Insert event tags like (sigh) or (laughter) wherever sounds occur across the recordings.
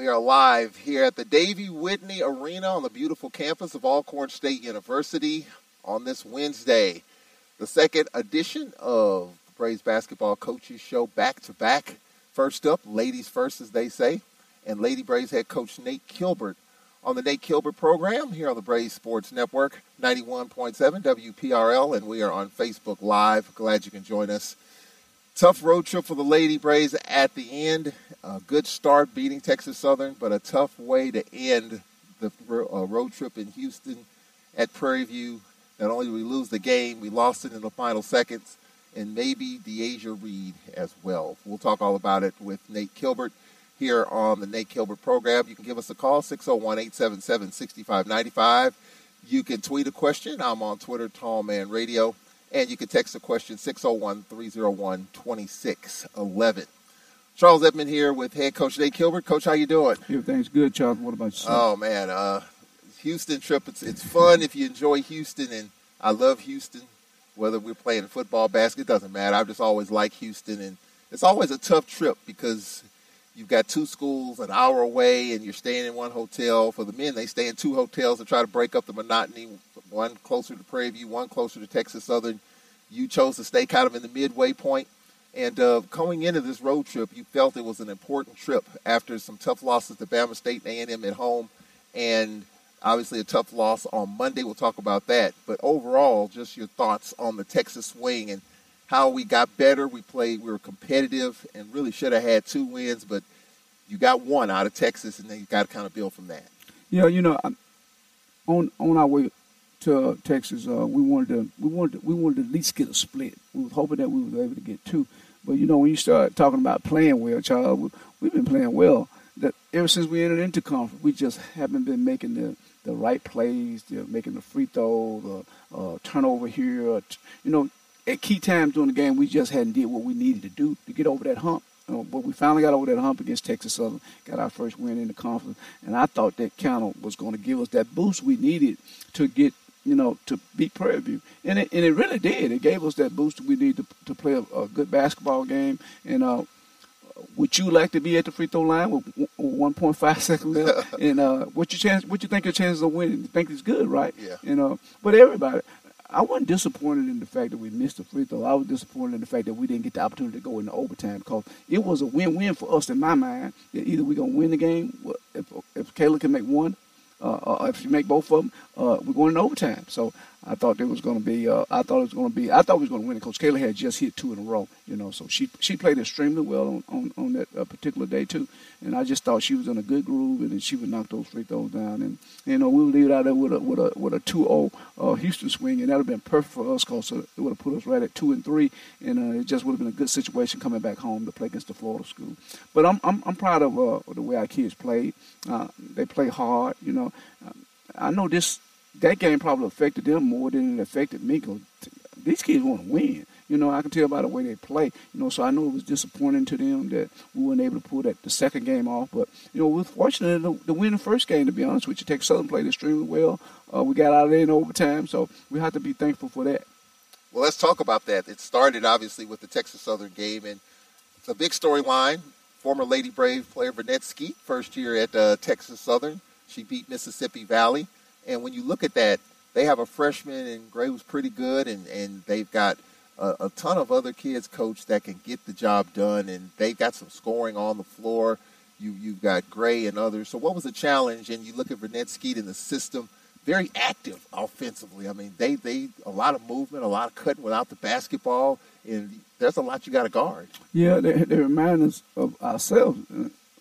We are live here at the Davey Whitney Arena on the beautiful campus of Alcorn State University on this Wednesday, the second edition of the Braves Basketball Coaches Show back to back. First up, ladies first, as they say, and Lady Braves head coach Nate Kilbert on the Nate Kilbert program here on the Braves Sports Network, 91.7 WPRL, and we are on Facebook Live. Glad you can join us. Tough road trip for the Lady Braves at the end. A good start beating Texas Southern, but a tough way to end the uh, road trip in Houston at Prairie View. Not only did we lose the game, we lost it in the final seconds, and maybe Deasia Reed as well. We'll talk all about it with Nate Kilbert here on the Nate Kilbert program. You can give us a call, 601 877 6595. You can tweet a question. I'm on Twitter, Tall Man Radio. And you can text the question, 601 301 2611. Charles Edmond here with head coach Nate Kilbert. Coach, how you doing? Everything's good, Charles. What about you? Oh, man. Uh, Houston trip, it's, it's fun if you enjoy Houston. And I love Houston, whether we're playing football, basketball, doesn't matter. I've just always liked Houston. And it's always a tough trip because you've got two schools an hour away and you're staying in one hotel. For the men, they stay in two hotels to try to break up the monotony. One closer to Prairie View, one closer to Texas Southern. You chose to stay kind of in the midway point. And uh, into this road trip, you felt it was an important trip after some tough losses to Bama State and A&M at home, and obviously a tough loss on Monday. We'll talk about that. But overall, just your thoughts on the Texas swing and how we got better. We played, we were competitive, and really should have had two wins, but you got one out of Texas, and then you got to kind of build from that. Yeah, you know, on on our way to Texas, uh, we wanted to we wanted to, we wanted to at least get a split. We were hoping that we were able to get two. But you know, when you start talking about playing well, child, we've been playing well. That ever since we entered into conference, we just haven't been making the the right plays, making the free throw, the uh, turnover here. Uh, you know, at key times during the game, we just hadn't did what we needed to do to get over that hump. Uh, but we finally got over that hump against Texas Southern, got our first win in the conference, and I thought that of was going to give us that boost we needed to get you know, to beat Prairie View. And it, and it really did. It gave us that boost we need to, to play a, a good basketball game. And uh, would you like to be at the free throw line with 1.5 (laughs) seconds left? (laughs) and uh, what your chance? What you think your chances of winning? You think it's good, right? Yeah. You know, but everybody. I wasn't disappointed in the fact that we missed the free throw. I was disappointed in the fact that we didn't get the opportunity to go into overtime because it was a win-win for us in my mind. That either we're gonna win the game if if Kayla can make one, if you make both of them, uh, we're going in overtime. So I thought there was going to be. Uh, I thought it was going to be. I thought we was going to win it. Coach Kayla had just hit two in a row. You know, so she she played extremely well on on, on that uh, particular day too. And I just thought she was in a good groove, and then she would knock those free throws down. And you know, we would leave it out there with a with a with a 2-0 uh, Houston swing, and that would have been perfect for us because it would have put us right at two and three, and uh, it just would have been a good situation coming back home to play against the Florida school. But I'm I'm, I'm proud of uh, the way our kids played. Uh, they play hard. You know, I know this that game probably affected them more than it affected me because these kids want to win. You know, I can tell by the way they play. You know, so I know it was disappointing to them that we weren't able to pull that the second game off. But you know, we were fortunate to, to win the first game. To be honest with you, Texas Southern played extremely well. Uh, we got out of there in overtime, so we have to be thankful for that. Well, let's talk about that. It started obviously with the Texas Southern game, and it's a big storyline. Former Lady Brave player Vernette Skeete, first year at uh, Texas Southern, she beat Mississippi Valley. And when you look at that, they have a freshman, and Gray was pretty good, and, and they've got a, a ton of other kids, coach, that can get the job done, and they've got some scoring on the floor. You you've got Gray and others. So what was the challenge? And you look at Vernette Skeete in the system, very active offensively. I mean, they they a lot of movement, a lot of cutting without the basketball, and there's a lot you got to guard. Yeah, they, they remind us of ourselves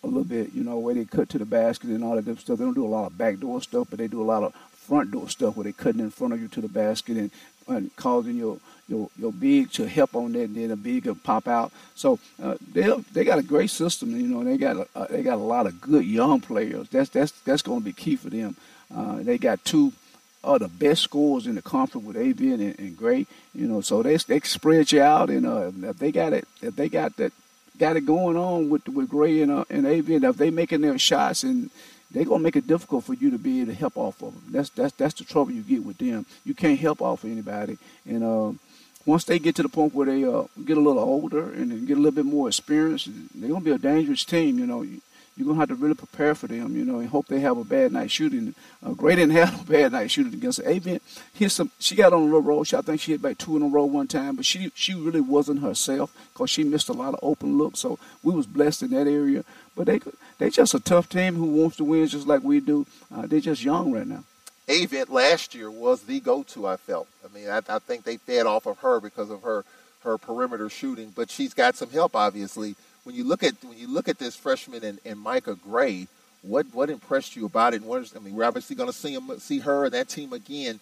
a little bit. You know, where they cut to the basket and all that different stuff. They don't do a lot of backdoor stuff, but they do a lot of front door stuff where they cutting in front of you to the basket and, and causing your your your big to help on that, and then the big will pop out. So uh, they they got a great system. You know, they got a, uh, they got a lot of good young players. That's that's that's going to be key for them. Uh, they got two of the best scores in the conference with Avian and, and Gray. You know, so they they spread you out, and uh, if they got it, if they got that got it going on with with Gray and uh, and Avian, if they making their shots and they're gonna make it difficult for you to be able to help off of them. That's that's that's the trouble you get with them. You can't help off of anybody, and uh, once they get to the point where they uh, get a little older and get a little bit more experience, they're gonna be a dangerous team. You know, you're gonna have to really prepare for them. You know, and hope they have a bad night shooting. Uh, Gray didn't (laughs) have a bad night shooting against Avian. Hit some. She got on a little roll. She, I think she hit about two in a row one time, but she she really wasn't herself because she missed a lot of open looks. So we was blessed in that area. But they they just a tough team who wants to win just like we do. Uh, they're just young right now. Avent last year was the go-to. I felt. I mean, I, I think they fed off of her because of her her perimeter shooting, but she's got some help, obviously. When you look at when you look at this freshman and, and Micah Gray, what what impressed you about it? And what is, I mean, we're obviously going to see him, see her and that team again.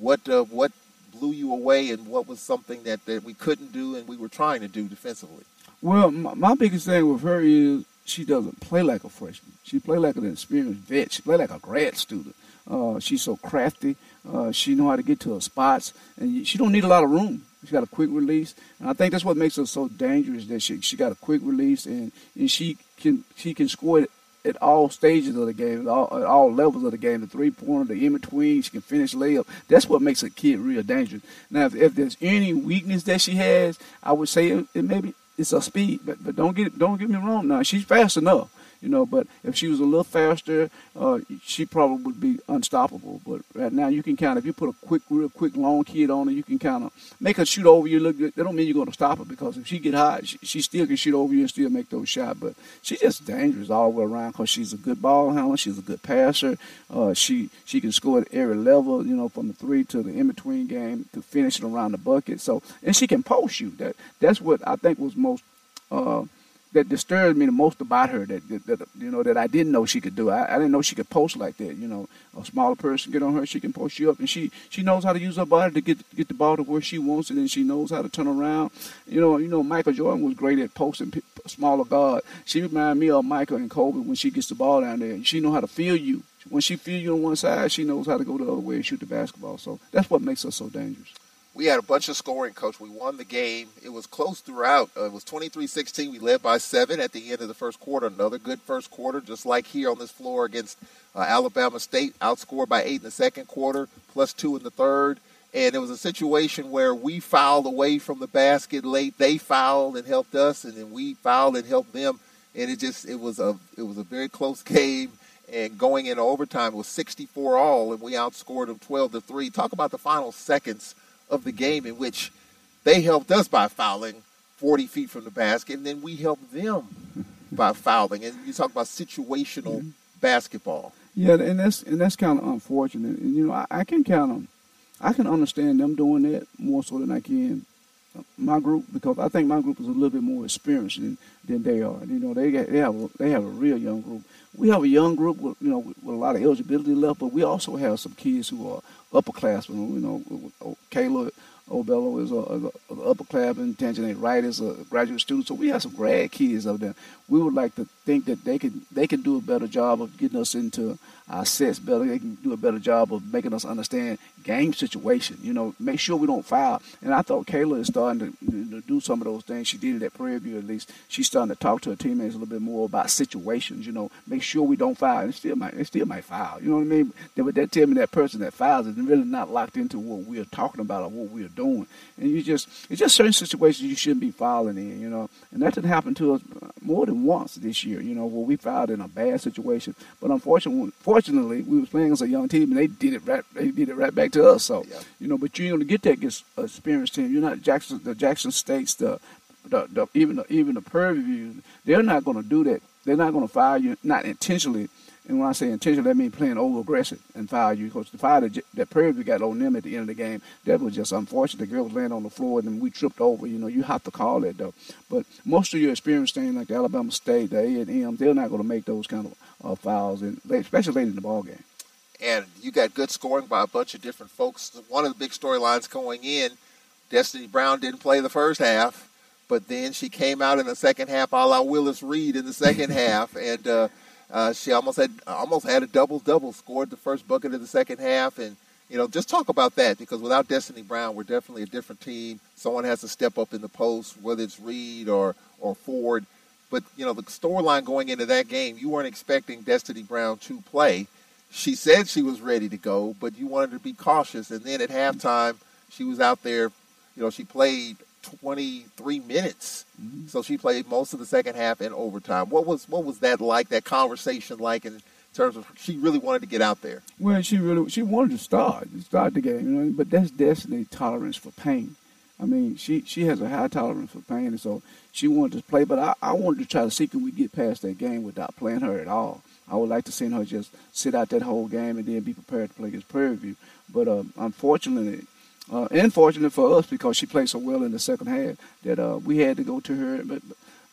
What uh, what blew you away, and what was something that, that we couldn't do and we were trying to do defensively? Well, my, my biggest thing with her is she doesn't play like a freshman. She play like an experienced vet. She play like a grad student. Uh, she's so crafty. Uh, she know how to get to her spots, and she don't need a lot of room. She got a quick release, and I think that's what makes her so dangerous. That she she got a quick release, and, and she can she can score it at all stages of the game, at all, at all levels of the game. The three pointer, the in between, she can finish layup. That's what makes a kid real dangerous. Now, if, if there's any weakness that she has, I would say it, it maybe it's her speed. But but don't get don't get me wrong. Now she's fast enough you know. But if she was a little faster, uh, she probably would be unstoppable. But right now, you can kind of if you put a quick, real quick, long kid on her, you can kind of make her shoot over you. Look, that don't mean you're going to stop her because if she get hot, she, she, still can shoot over you and still make those shots. But she's just dangerous all the way around because she's a good ball handler. She's a good passer. Uh, she she can score at every level, you know, from the three to the in between game to finishing around the bucket. So and she can post shoot. That that's what I think was most. Uh, that disturbed me the most about her that, that, that, you know that I didn't know she could do. I, I didn't know she could post like that. You know, a smaller person get on her, she can post you up, and she she knows how to use her body to get get the ball to where she wants it, and she knows how to turn around. You know, you know Michael Jordan was great at posting p- smaller guard. She reminded me of Michael and Kobe when she gets the ball down there. She know how to feel you. When she feel you on one side, she knows how to go the other way and shoot the basketball. So that's what makes her so dangerous we had a bunch of scoring, coach. We won the game. It was close throughout. Uh, it was 23-16. We led by seven at the end of the first quarter. Another good first quarter, just like here on this floor against uh, Alabama State. Outscored by eight in the second quarter, plus two in the third. And it was a situation where we fouled away from the basket late. They fouled and helped us, and then we fouled and helped them. And it just it was a it was a very close (laughs) game. And going into overtime, it was 64 all, and we outscored them 12 to three. Talk about the final seconds of the game in which they helped us by fouling 40 feet from the basket, and then we helped them (laughs) by fouling. And you talk about situational mm-hmm. basketball. Yeah, and that's and that's kind of unfortunate. And you know, I, I can kind of I can understand them doing that more so than I can my group because I think my group is a little bit more experienced than, than they are. You know, they got, they have a, they have a real young group. We have a young group with you know with, with a lot of eligibility left, but we also have some kids who are upperclassmen. You know, oh, Kayla Obello is a, a, a upperclassman, Tangenate Wright is a uh, graduate student. So we have some grad kids up there. We would like to think that they can they can do a better job of getting us into our sets better. They can do a better job of making us understand game situation. You know, make sure we don't foul. And I thought Kayla is starting to, to do some of those things. She did it at Prairie View at least. She's starting to talk to her teammates a little bit more about situations. You know, make sure we don't foul. And still might, it still might foul. You know what I mean? But that tell me that person that fouls is really not locked into what we're talking about or what we're doing. And you just, it's just certain situations you shouldn't be fouling in. You know, and that didn't happen to us more than once this year. You know, where we fouled in a bad situation. But unfortunately, fortunately, we was playing as a young team, and they did it right. They did it right back to us. So, Yeah. you know, but you're going to get that experienced team. You're not Jackson. The Jackson States, the, the, the even the, even the Prairie View, they're not going to do that. They're not going to fire you, not intentionally. And when I say intentional, that means playing over aggressive and foul you. Because the fire that, that View got on them at the end of the game, that was just unfortunate. The girl was laying on the floor and then we tripped over. You know, you have to call that though. But most of your experienced teams like the Alabama State, the A and M, they're not going to make those kind of uh, fouls, and especially late in the ball game. and you got good scoring by a bunch of different folks. One of the big storylines going in, Destiny Brown didn't play the first half, but then she came out in the second half, a la Willis Reed in the second (laughs) half, and uh, uh, she almost had almost had a double double. Scored the first bucket of the second half, and you know just talk about that because without Destiny Brown, we're definitely a different team. Someone has to step up in the post, whether it's Reed or or Ford. But you know the storyline going into that game, you weren't expecting Destiny Brown to play she said she was ready to go, but you wanted to be cautious. And then at halftime, she was out there. You know, she played 23 minutes, so she played most of the second half and overtime. What was what was that like? That conversation like in terms of she really wanted to get out there. Well, she really she wanted to start start the game, you know, but that's Destiny tolerance for pain. I mean, she she has a high tolerance for pain, and so she wanted to play. But I, I wanted to try to see can we get past that game without playing her at all. I would like to see her just sit out that whole game and then be prepared to play against Prairie View. But uh, unfortunately, uh, unfortunate for us because she played so well in the second half that uh, we had to go to her. But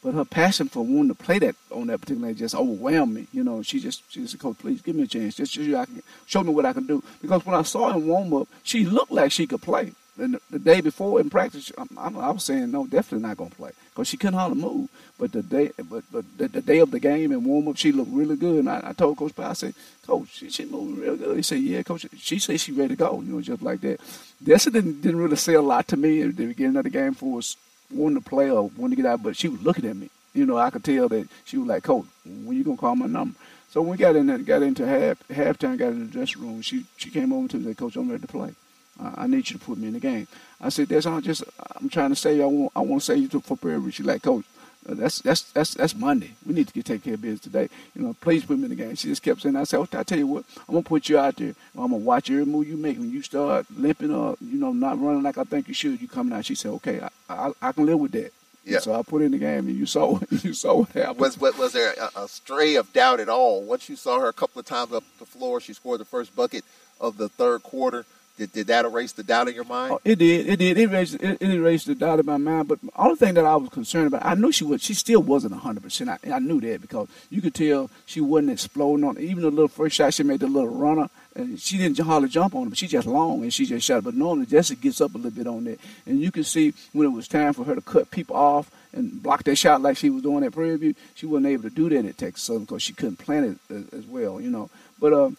but her passion for wanting to play that on that particular night just overwhelmed me. You know, she just she just said, "Coach, please give me a chance. Just, just I can show me what I can do." Because when I saw her in warm up, she looked like she could play. The, the day before in practice, I, I, I was saying no, definitely not gonna play because she couldn't hardly move. But the day, but but the, the day of the game and warm up, she looked really good. And I, I told Coach Powell, I said, Coach, she, she moving real good. He said, Yeah, Coach. She said she ready to go. You know, just like that. Dessa didn't didn't really say a lot to me at the beginning of the game for us wanting to play or wanting to get out, but she was looking at me. You know, I could tell that she was like, Coach, when you gonna call my number? So when we got in got into half halftime, got in the dressing room, she she came over to me and said, Coach, I'm ready to play. I need you to put me in the game. I said, "That's all. Just I'm trying to say I want I want to say you to for Prairie. She like, Coach, uh, that's that's that's that's Monday. We need to get take care of business today. You know, please put me in the game. She just kept saying, I said, okay, I tell you what, I'm gonna put you out there. I'm gonna watch every move you make. When you start limping up, you know not running like I think you should, you coming out. She said, okay, I I, I can live with that. Yeah. So I put in the game, and you saw (laughs) you saw what happened. Was was, was there a, a stray of doubt at all? Once you saw her a couple of times up the floor, she scored the first bucket of the third quarter. Did, did that erase the doubt in your mind? Oh, it did. It did. It erased, it, it erased the doubt in my mind. But the only thing that I was concerned about, I knew she was. She still wasn't hundred percent. I, I knew that because you could tell she wasn't exploding on. Even the little first shot she made, the little runner, and she didn't hardly jump on it, but she just long and she just shot. But normally Jessica gets up a little bit on that, and you can see when it was time for her to cut people off and block that shot like she was doing at Prairie View, she wasn't able to do that at Texas Southern because she couldn't plant it as, as well. You know, but um,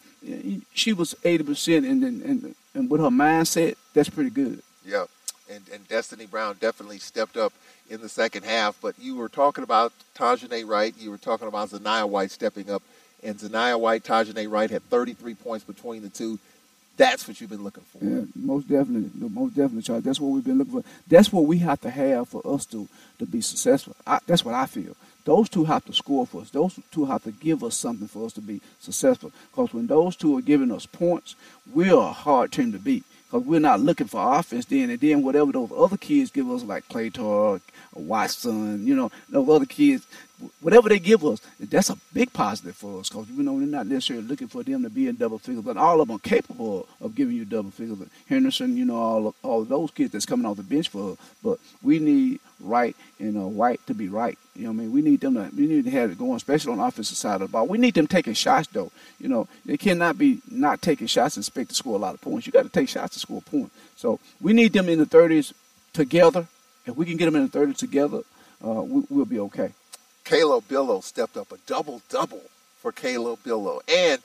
she was eighty percent, and and and and with her mindset, that's pretty good. Yeah, and and Destiny Brown definitely stepped up in the second half. But you were talking about Tajane Wright. You were talking about Zanaya White stepping up, and Zanaya White, Tajane Wright had 33 points between the two. That's what you've been looking for. Yeah, most definitely, most definitely, Charles. That's what we've been looking for. That's what we have to have for us to to be successful. I, that's what I feel. Those two have to score for us. Those two have to give us something for us to be successful. Because when those two are giving us points, we're a hard team to beat. Because we're not looking for offense then, and then whatever those other kids give us, like Clay Tar, Watson, you know, those other kids, whatever they give us, that's a big positive for us because you know we're not necessarily looking for them to be in double figures, but all of them capable of giving you double figures. Henderson, you know, all of, all of those kids that's coming off the bench for us, but we need right and uh, White to be right. You know, what I mean, we need them to we need to have it going, especially on the offensive side of the ball. We need them taking shots though. You know, they cannot be not taking shots and expect to score a lot of points. You got to take shots to score points. So we need them in the 30s together. If we can get them in the 30s together, uh, we, we'll be okay. Kayla Billow stepped up a double double for Kayla Billow. And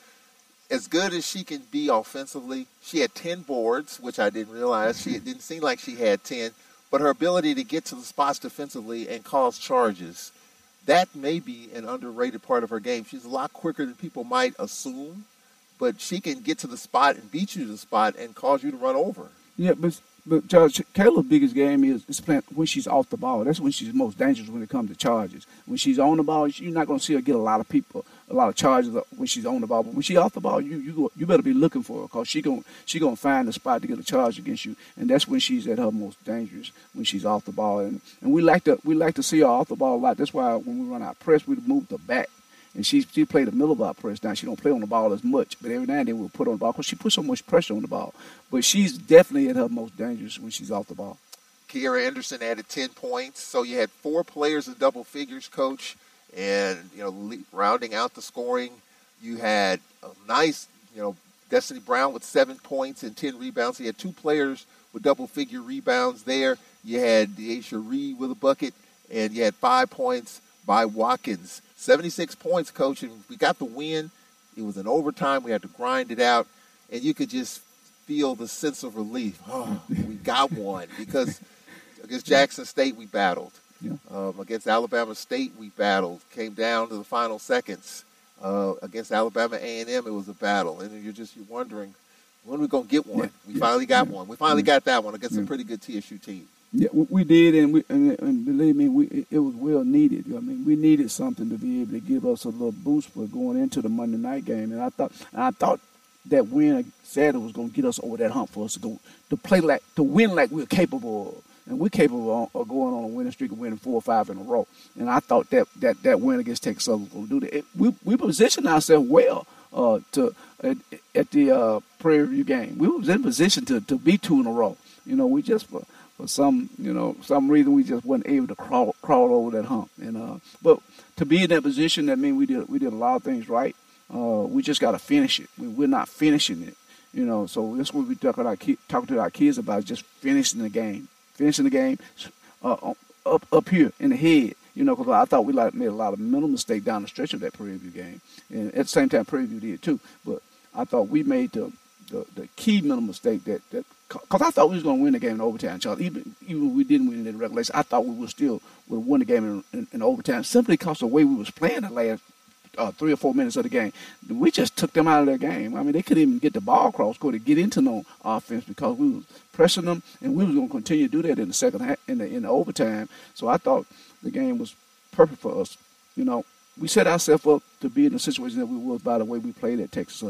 as good as she can be offensively, she had 10 boards, which I didn't realize. She it didn't seem like she had 10, but her ability to get to the spots defensively and cause charges, that may be an underrated part of her game. She's a lot quicker than people might assume, but she can get to the spot and beat you to the spot and cause you to run over. Yeah, but But Judge Kayla's biggest game is, is playing when she's off the ball. That's when she's most dangerous when it comes to charges. When she's on the ball, you're not going to see her get a lot of people, a lot of charges when she's on the ball. But when she's off the ball, you you you better be looking for her because she going she gonna find a spot to get a charge against you, and that's when she's at her most dangerous when she's off the ball. And and we like to we like to see her off the ball a lot. That's why when we run our press, we move the back and she she played the middle our press. Now she don't play on the ball as much, but every now and then we'll put on the ball because she puts so much pressure on the ball. But she's definitely at her most dangerous when she's off the ball. Kiera Anderson added 10 points. So you had four players in double figures, coach, and, you know, rounding out the scoring, you had a nice, you know, Destiny Brown with seven points and 10 rebounds. You had two players with double figure rebounds there. You had Deasia Reed with a bucket, and you had five points by Watkins. 76 points, coach, and we got the win. It was an overtime. We had to grind it out, and you could just feel the sense of relief. Oh, we got one because (laughs) against Jackson State we battled. Yeah. Um, against Alabama State we battled. Came down to the final seconds. Uh, against Alabama A&M it was a battle, and you're just you're wondering when are we gonna get one. Yeah. We yeah. finally got one. We finally got that one against a pretty good TSU team. Yeah, we did, and we and, and believe me, we it was well needed. I mean, we needed something to be able to give us a little boost for going into the Monday night game, and I thought and I thought that win Saturday was going to get us over that hump for us to go to play like to win like we're capable of. And we're capable of going on a winning streak of winning four or five in a row. And I thought that that, that win against Texas was going to do that. It, we we positioned ourselves well uh, to at, at the uh, Prairie View game. We was in position to, to be two in a row. You know, we just for, for some you know some reason we just wasn't able to crawl crawl over that hump. And uh, but to be in that position, that means we did we did a lot of things right. Uh, we just got to finish it. We, we're not finishing it. You know, so that's what we talk about, talking to our kids about, just finishing the game, finishing the game uh, up up here in the head. You know, because I thought we like made a lot of mental mistake down the stretch of that Prairie View game, and at the same time Prairie View did too. But I thought we made the the, the key mental mistake that that because I thought we was going to win the game in overtime. Even even we didn't win it in regulation, I thought we would still would win the game in, in, in overtime simply because the way we was playing the last uh, three or four minutes of the game. We just took them out of their game. I mean, they couldn't even get the ball across court to get into no offense because we was pressing them, and we was going to continue to do that in the second half, in the in the overtime. So I thought the game was perfect for us. You know, we set ourselves up to be in the situation that we was by the way we played at Texas.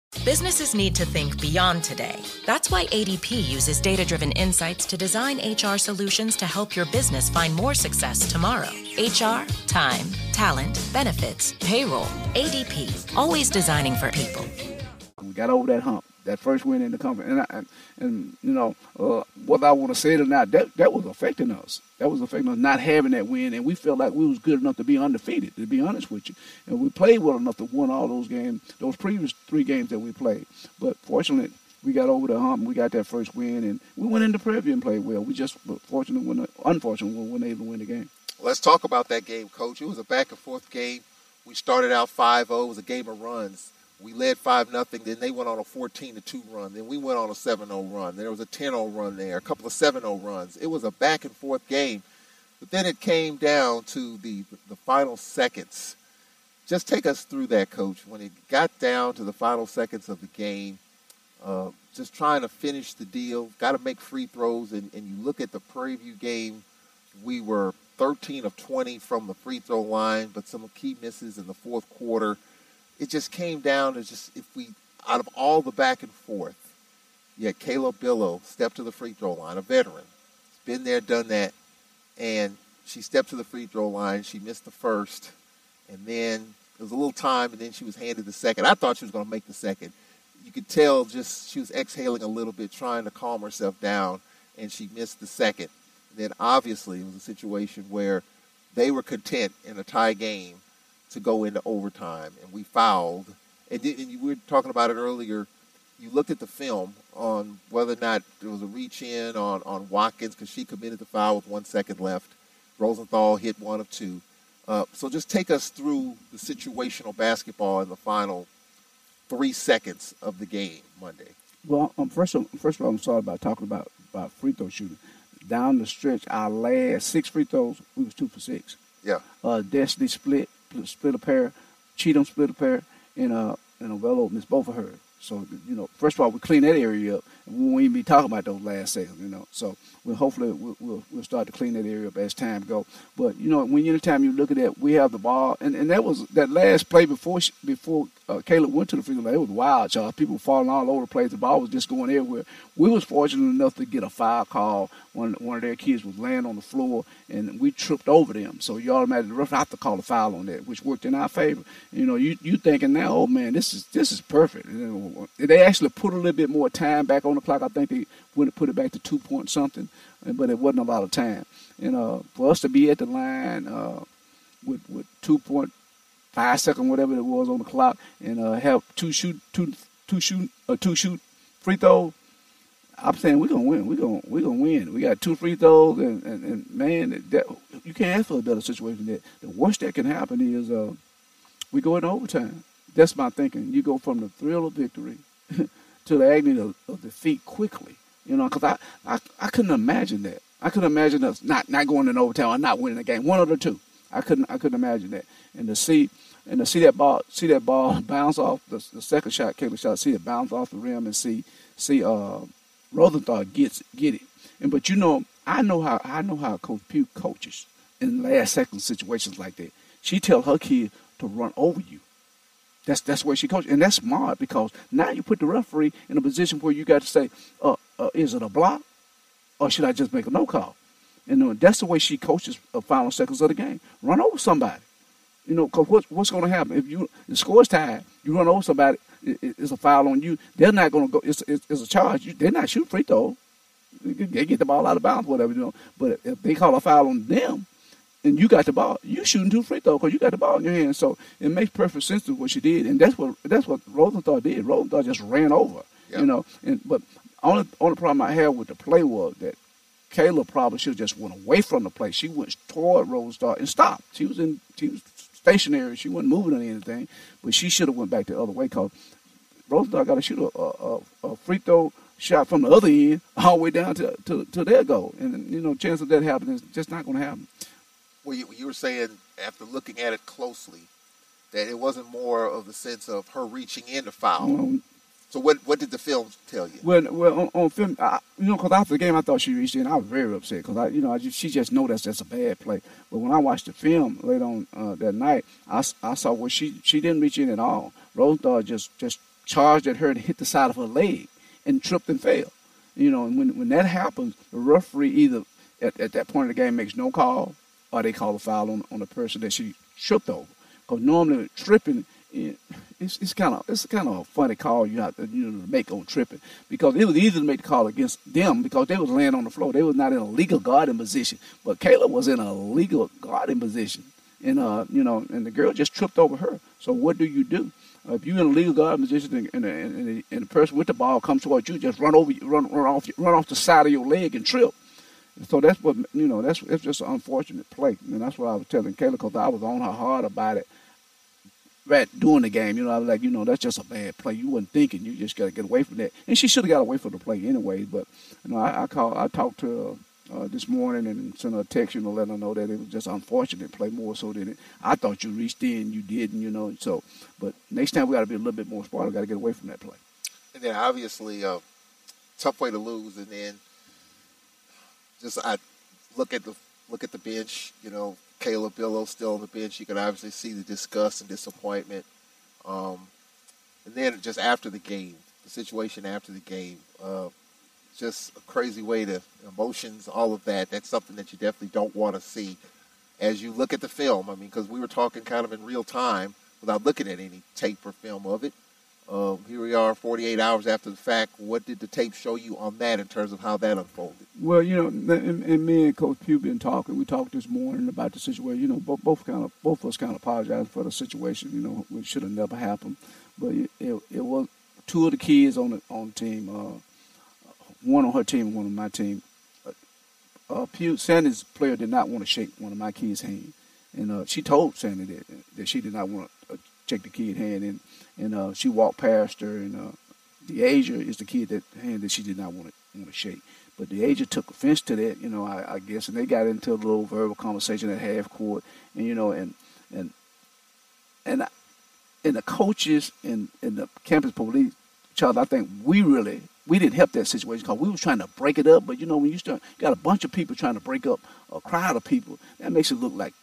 Businesses need to think beyond today. That's why ADP uses data-driven insights to design HR solutions to help your business find more success tomorrow. HR, time, talent, benefits, payroll. ADP, always designing for people. We got over that hump that first win in the conference. And, I, and you know, uh, whether I want to say it or not, that, that was affecting us. That was affecting us not having that win. And we felt like we was good enough to be undefeated, to be honest with you. And we played well enough to win all those games, those previous three games that we played. But fortunately, we got over the hump. We got that first win, and we went into Prairie View and played well. We just fortunate, when, unfortunate, when we weren't able to win the game. Let's talk about that game, Coach. It was a back and forth game. We started out 5-0. It was a game of runs we led 5 nothing. Then they went on a 14 to 2 run. Then we went on a 7 0 run. There was a 10 0 run there, a couple of 7 0 runs. It was a back and forth game. But then it came down to the, the final seconds. Just take us through that, coach. When it got down to the final seconds of the game, uh, just trying to finish the deal, got to make free throws. And, and you look at the Prairie View game, we were 13 of 20 from the free throw line, but some key misses in the fourth quarter it just came down to just if we out of all the back and forth, had Kayla Billow step to the free throw line, a veteran, been there, done that, and she stepped to the free throw line. She missed the first, and then it was a little time, and then she was handed the second. I thought she was going to make the second. You could tell just she was exhaling a little bit, trying to calm herself down, and she missed the second. And then obviously it was a situation where they were content in a tie game to go into overtime, and we fouled. And, and you were talking about it earlier. you looked at the film on whether or not there was a reach in on, on Watkins because she committed the foul with one second left. Rosenthal hit one of two. Uh, so just take us through the situational basketball in the final three seconds of the game Monday. Well, um, first, of, first of all, I'm sorry about talking about, about free throw shooting. Down the stretch, our last six free throws, we was two for six. Yeah. Uh, Destiny split, split a pair. Cheatham split a pair, and uh, and Ovelo missed both of hers. So you know, first of all, we clean that area up, and we won't even be talking about those last seconds. You know, so we'll hopefully we'll, we'll, we'll start to clean that area up as time go. But you know, when anytime you look at that, we have the ball, and, and that was that last play before before uh, Kayla went to the free throw line. It was wild, y'all. People falling all over the place. The ball was just going everywhere. We was fortunate enough to get a foul call when one of their kids was laying on the floor, and we tripped over them. So you automatically rough have to call a foul on that, which worked in our favor. You know, you you thinking now, oh man, this is this is perfect. They actually put a little bit more time back on the clock. I think they would have put it back to two point something, but it wasn't a lot of time. And uh, for us to be at the line uh, with with two point five second whatever it was on the clock, and uh, have two shoot two two shoot uh, two shoot free throw. I'm saying we're gonna win. We're gonna we're gonna win. We got two free throws, and, and, and man, that, you can't ask for a better situation than that. The worst that can happen is uh, we go into overtime. That's my thinking. You go from the thrill of victory (laughs) to the agony of, of defeat quickly. You know, because I, I I couldn't imagine that. I couldn't imagine us not not going in overtime or not winning the game. One of the two. I couldn't I couldn't imagine that. And to see and to see that ball see that ball (laughs) bounce off the, the second shot, Kayla shot, see it bounce off the rim and see see uh Rosenthal gets get it. And but you know, I know how I know how Coach Pugh coaches in last second situations like that. She tell her kid to run over you. That's that's where she coaches, and that's smart because now you put the referee in a position where you got to say, uh, uh, "Is it a block, or should I just make a no call?" And uh, that's the way she coaches the final seconds of the game. Run over somebody, you know, because what's what's going to happen if you the score's tied, you run over somebody, it, it's a foul on you. They're not going to go. It's, it's, it's a charge. You, they're not shooting free throw. They get the ball out of bounds, whatever you know. But if they call a foul on them, and you got the ball, you shooting two free throws because you got the ball in your hand. So it makes perfect sense to what she did, and that's what that's what Rosenthal did. Rosenthal just ran over, yep. you know. And but only only problem I had with the play was that Kayla probably should have just went away from the play. She went toward Rosenthal and stopped. She was in she was stationary. She wasn't moving or anything, but she should have went back the other way because Rosenthal got to shoot a, a, a free throw shot from the other end all the way down to, to, to their goal. And, you know, chance of that happening is just not going to happen. Well, you, you were saying after looking at it closely that it wasn't more of the sense of her reaching in to foul. Well, so what what did the film tell you? Well, well, on, on film, I, you know, because after the game, I thought she reached in. I was very upset because I, you know, I just, she just know that's just a bad play. But when I watched the film later on uh, that night, I, I saw where she she didn't reach in at all. Rosenthal just just charged at her and hit the side of her leg and tripped and fell. You know, and when when that happens, the referee either at, at that point of the game makes no call or they call a foul on, on the person that she tripped over. Because normally tripping, it's, it's kind of it's kind of a funny call you have to you know make on tripping because it was easy to make the call against them because they was laying on the floor. They was not in a legal guarding position, but Kayla was in a legal guarding position, and uh you know and the girl just tripped over her. So what do you do? Uh, if you're in a legal guarding position and, and, and, and, the person with the ball comes towards you, just run over, run, run off, run off the side of your leg and trip. So that's what you know. That's it's just an unfortunate play, and that's what I was telling Kayla because I was on her hard about it. Right during the game, you know, I was like, you know, that's just a bad play. You wasn't thinking. You just got to get away from that. And she should have got away from the play anyway. But you know, I, I call, I talked to her uh, this morning and sent her a text, you know, letting her know that it was just unfortunate play more so than it. I thought you reached in, you didn't, you know. So, but next time we got to be a little bit more smart. We got to get away from that play. And then obviously, uh, tough way to lose, and then just I look at the look at the bench. You know, Kayla Billow still on the bench. You can obviously see the disgust and disappointment. Um, and then just after the game, the situation after the game, uh, just a crazy way to emotions, all of that. That's something that you definitely don't want to see as you look at the film. I mean, because we were talking kind of in real time without looking at any tape or film of it. Uh, here we are 48 hours after the fact. What did the tape show you on that in terms of how that unfolded? Well, you know, and, and me and Coach Pugh been talking. We talked this morning about the situation. You know, both, both kind of both of us kind of apologized for the situation. You know, which should have never happened. But it, it, it was two of the kids on the on the team, uh, one on her team, one on my team. Uh, Pugh Sandy's player did not want to shake one of my kids' hand, and uh, she told Sandy that that she did not want shake the kid hand, and and uh, she walked past her, and uh, Deasia is the kid that hand that she did not want to want to shake. But Deasia took offense to that, you know, I, I guess, and they got into a little verbal conversation at half court, and you know, and and and and the coaches and, and the campus police, Charles, I think we really we didn't help that situation because we was trying to break it up. But you know, when you start you got a bunch of people trying to break up a crowd of people, that makes it look like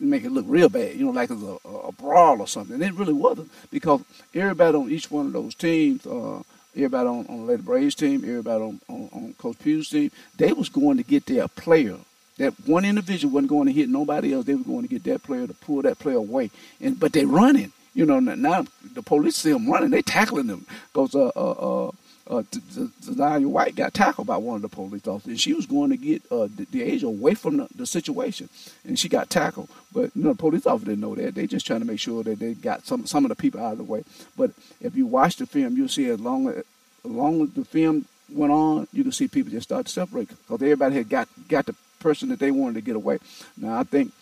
make it look real bad. You know, like it was a, a brawl or something. And it really wasn't because everybody on each one of those teams. Uh, everybody on, on the Lady Braves team, everybody on, on, on Coach Pugh's team, they was going to get their player that one individual wasn't going to hit nobody else. They were going to get that player to pull that player away. And but they running. You know, now the police see them running. They tackling them. Goes uh uh uh. Uh, Zanaya White got tackled by one of the police officers, and she was going to get uh, age away from the, the, situation, and she got tackled. But you know, the police officer didn't know that. They just trying to make sure that they got some some of the people out of the way. But if you watch the film, you'll see as long as, as long as the film went on, you can see people just start to separate because everybody had got got the person that they wanted to get away. Now I think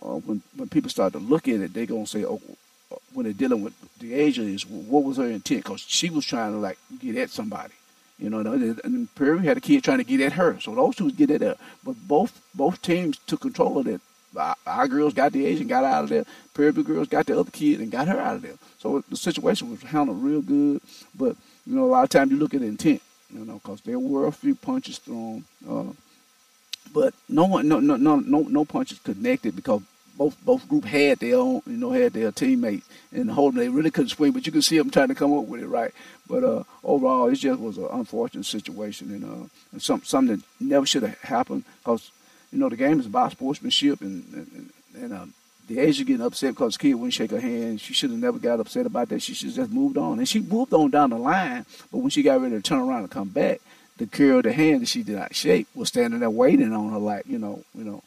uh, when when people start to look at it, they're gonna say, "Oh, when they're dealing with Deasia, is what was her intent?" Because she was trying to like get at somebody, you know. And Perry had a kid trying to get at her, so those two get at her. But both both teams took control of. Our, our girls got the Asian, got out of there. Prairie girls got the other kid and got her out of there. So the situation was handled real good. But you know, a lot of times you look at intent, you know, because there were a few punches thrown. Uh, but no one, no, no, no, no, no punches connected because both both group had their own, you know, had their teammates and whole they really couldn't swing, but you could see them trying to come up with it right. But uh, overall, it just was an unfortunate situation and, uh, and some something that never should have happened because you know the game is about sportsmanship and and, and uh, Deasia getting upset because the kid wouldn't shake her hand. She should have never got upset about that. She should just moved on, and she moved on down the line. But when she got ready to turn around and come back, the girl, the hand that she did not shake, was standing there waiting on her, like, you know, you know,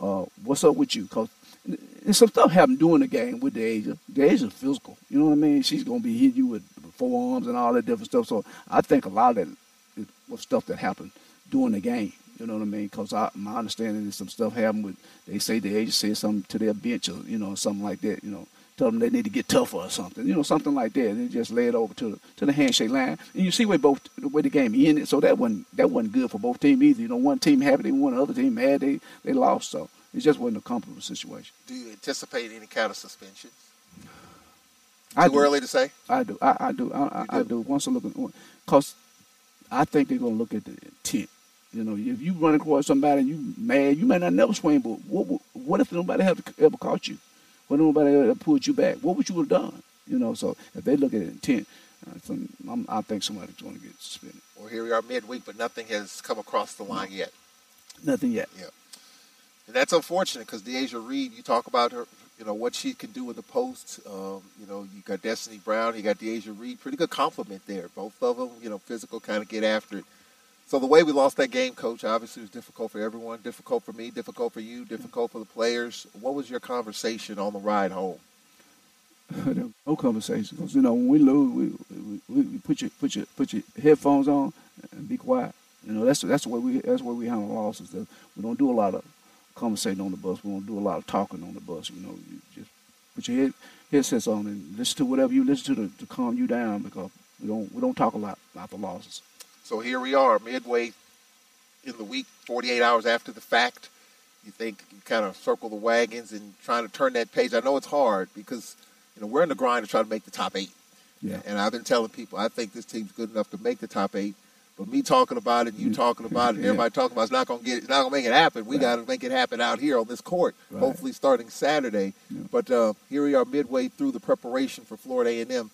uh, what's up with you? Because and some stuff happened during the game with. The Asia's physical. You know what I mean? She's gonna be hitting you with forearms and all that different stuff. So I think a lot of that was stuff that happened during the game. You know what I mean? Because my understanding is some stuff happened with. They say Deasia said something to their bench or you know something like that. You know, tell them they need to get tougher or something, you know, something like that. And just lay it over to the, to the handshake line. And you see where both the way the game ended. So that wasn't that wasn't good for both teams either. You know, one team happy they won, the other team mad they they lost. So it just wasn't a comfortable situation. Do you anticipate any kind of suspensions? I Too do. early to say. I do. I, I do. I, I, I do. Once I look at, because I think they're gonna look at the intent. You know, if you run across somebody and you mad, you may not never swing, but what what if nobody have ever caught you? What if nobody ever pulled you back? What would you have done? You know, so if they look at intent, uh, some, I'm, I think somebody's going to get suspended. Well, here we are midweek, but nothing has come across the line yet. Nothing yet. Yeah. And that's unfortunate because Deasia Reed, you talk about her, you know, what she can do in the post. Um, you know, you got Destiny Brown, you got Deasia Reed. Pretty good compliment there. Both of them, you know, physical, kind of get after it. So the way we lost that game, Coach, obviously was difficult for everyone. Difficult for me, difficult for you, difficult for the players. What was your conversation on the ride home? (laughs) no conversation you know when we lose, we, we, we put your put your put your headphones on and be quiet. You know that's that's way we that's way we handle losses. We don't do a lot of conversating on the bus. We don't do a lot of talking on the bus. You know, you just put your head, headsets on and listen to whatever you listen to, to to calm you down because we don't we don't talk a lot about the losses. So here we are, midway in the week, 48 hours after the fact. You think you kind of circle the wagons and trying to turn that page. I know it's hard because you know we're in the grind to try to make the top eight. Yeah. And I've been telling people I think this team's good enough to make the top eight. But me talking about it, you talking about it, and Yeah. everybody talking about it's not going to get, it's not going to make it happen. We Right. got to make it happen out here on this court. Right. Hopefully, starting Saturday. Yeah. But uh, here we are, midway through the preparation for Florida A&M.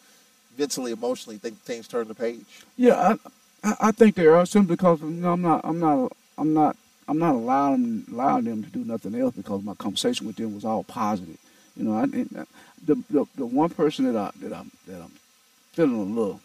Mentally, emotionally, think team's turned the page. Yeah, I, I, I think they are simply because you know, I'm not, I'm not, I'm not, I'm not allowing allowing them to do nothing else because my conversation with them was all positive. You know, I, the, the the one person that I that I'm that I'm feeling a little,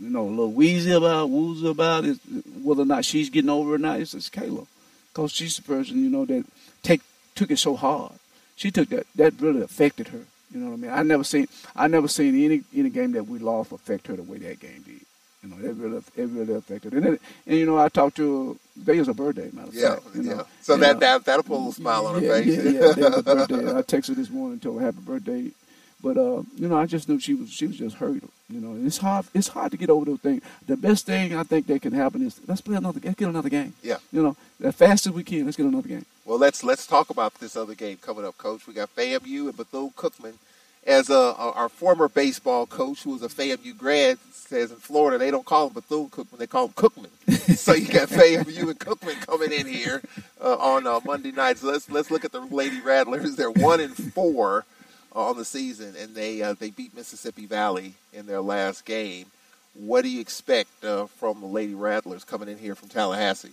you know, a little wheezy about, woozy about is whether or not she's getting over it or not. It's, it's Kayla, because she's the person you know that take took it so hard. She took that that really affected her. You know what I mean? I never seen I never seen any any game that we lost affect her the way that game did. You know, it really it really affected. And then, and you know, I talked to today is a birthday, matter yeah, fact. You yeah. know, So and, that, that that'll put a little smile on her yeah, face. Yeah, yeah, was her birthday. I texted her this morning and told her happy birthday. But uh, you know, I just knew she was she was just hurt. You know, and it's hard it's hard to get over those things. The best thing I think that can happen is let's play another let's get another game. Yeah. You know, as fast as we can, let's get another game. Well, let's let's talk about this other game coming up, Coach. We got FAMU and Bethune Cookman. As uh, our former baseball coach, who was a FAMU grad, says in Florida they don't call him Bethune Cookman, they call him Cookman. (laughs) so you got FAMU and Cookman coming in here uh, on uh, Monday nights. So let's let's look at the Lady Rattlers. They're one and four on the season, and they uh, they beat Mississippi Valley in their last game. What do you expect uh, from the Lady Rattlers coming in here from Tallahassee?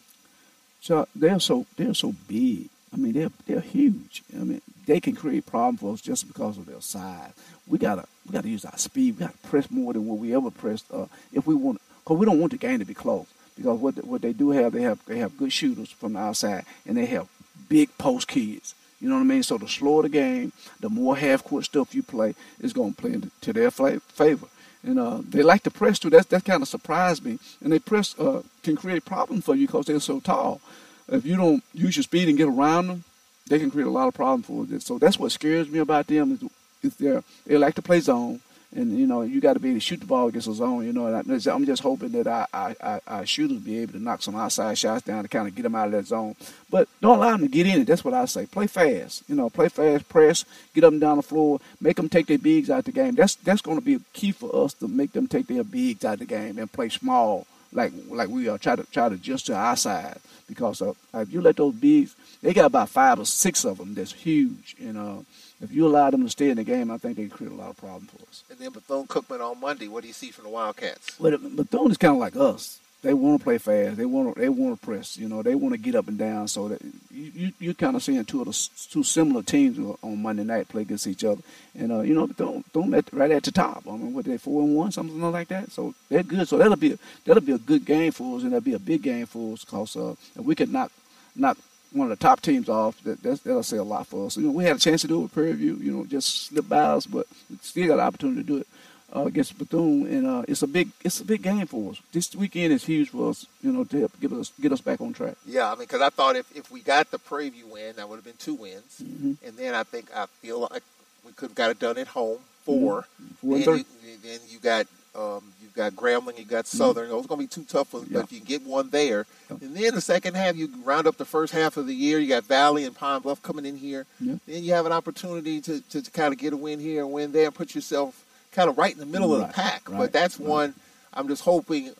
So they're so they're so big. I mean, they're they're huge. I mean, they can create problems for us just because of their size. We gotta we gotta use our speed. We gotta press more than what we ever pressed. Uh, if we want, because we don't want the game to be close. Because what what they do have, they have they have good shooters from the outside, and they have big post kids. You know what I mean? So the slower the game, the more half court stuff you play is going to play into their favor. And uh, they like to press too. That's that kind of surprised me. And they press uh, can create problems for you because they're so tall. If you don't use your speed and get around them, they can create a lot of problems for you. So that's what scares me about them is, is they like to play zone. And you know you got to be able to shoot the ball against a zone. You know, I, I'm just hoping that our, our, our, our shooters be able to knock some outside shots down to kind of get them out of that zone. But don't allow them to get in it. That's what I say. Play fast. You know, play fast, press, get them down the floor, make them take their bigs out of the game. That's that's going to be a key for us to make them take their bigs out of the game and play small, like like we are. Try to try to adjust to our side because uh, if you let those bigs, they got about five or six of them. That's huge. And uh, if you allow them to stay in the game, I think they create a lot of problems for us. And then Bethune Cookman on Monday. What do you see from the Wildcats? But Bethune is kind of like us. They want to play fast. They want to. They want to press. You know, they want to get up and down. So that you you you're kind of seeing two of the two similar teams on Monday night play against each other. And uh, you know, Bethune at, right at the top. I mean, what they four and one, something like that. So they're good. So that'll be a, that'll be a good game for us, and that'll be a big game for us because uh, if we could knock knock one of the top teams off, that that's, that'll say a lot for us. You know, we had a chance to do it with Prairie View. You know, just slip by us, but we still got an opportunity to do it uh, against Bethune, and uh, it's a big it's a big game for us. This weekend is huge for us, you know, to help get us get us back on track. Yeah, I mean, because I thought if, if we got the Prairie View win, that would have been two wins, Mhm. and then I think I feel like we could have got it done at home 4 Four and Then you, then you got um, you got Grambling, you got Southern. Those going to be too tough, for, Yeah. but if you get one there, and then the second half, you round up the first half of the year. You got Valley and Pine Bluff coming in here. Yeah. Then you have an opportunity to, to, to kind of get a win here and win there, and put yourself kind of right in the middle of the pack. right, but that's right. one I'm just hoping,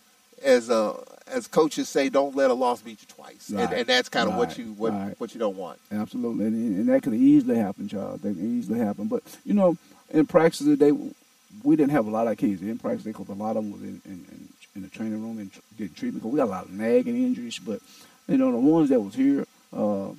as uh, as coaches say, don't let a loss beat you twice, and, Right, and that's kind of what you what, right. what you don't want. Absolutely, and, and that could easily happen, Charles. That could easily happen. But you know, in practice today, we didn't have a lot of kids in practice because a lot of them was in, in, in, in the training room and tr- getting treatment. Because we got a lot of nagging injuries, but you know, the ones that was here, uh,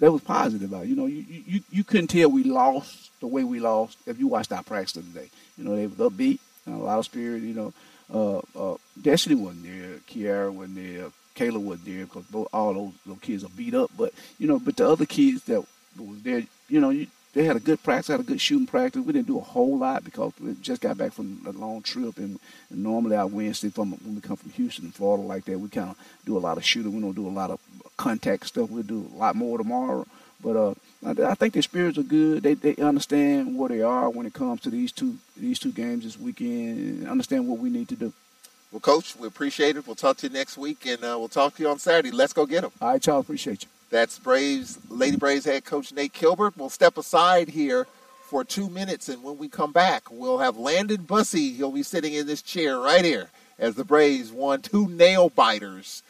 that was positive about. it. You know, you, you you couldn't tell we lost the way we lost if you watched our practice today. You know, they was upbeat, a lot of spirit. You know, uh, uh, Destiny wasn't there, Kiara wasn't there, Kayla wasn't there because both, all those, those kids are beat up. But you know, but the other kids that was there, you know, you, they had a good practice, had a good shooting practice. We didn't do a whole lot because we just got back from a long trip, and, and normally our Wednesday from when we come from Houston and Florida like that, we kind of do a lot of shooting. We don't do a lot of contact stuff. We'll do a lot more tomorrow. But uh, I, I think the spirits are good. They they understand where they are when it comes to these two these two games this weekend, and understand what we need to do. Well, Coach, we appreciate it. We'll talk to you next week, and uh, we'll talk to you on Saturday. Let's go get them. All right, Charles, appreciate you. That's Braves, Lady Braves head coach Nate Kilbert. We'll step aside here for two minutes, and when we come back, we'll have Landon Bussie. He'll be sitting in this chair right here as the Braves won two nail biters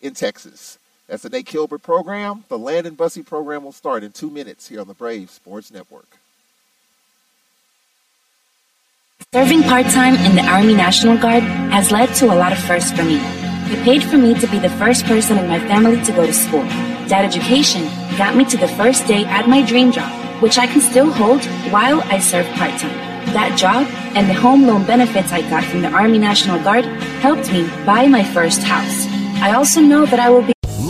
in Texas. That's the Nate Kilbert program. The Landon Bussie program will start in two minutes here on the Braves Sports Network. Serving part time in the Army National Guard has led to a lot of firsts for me. It paid for me to be the first person in my family to go to school. That education got me to the first day at my dream job, which I can still hold while I serve part time. That job and the home loan benefits I got from the Army National Guard helped me buy my first house. I also know that I will be.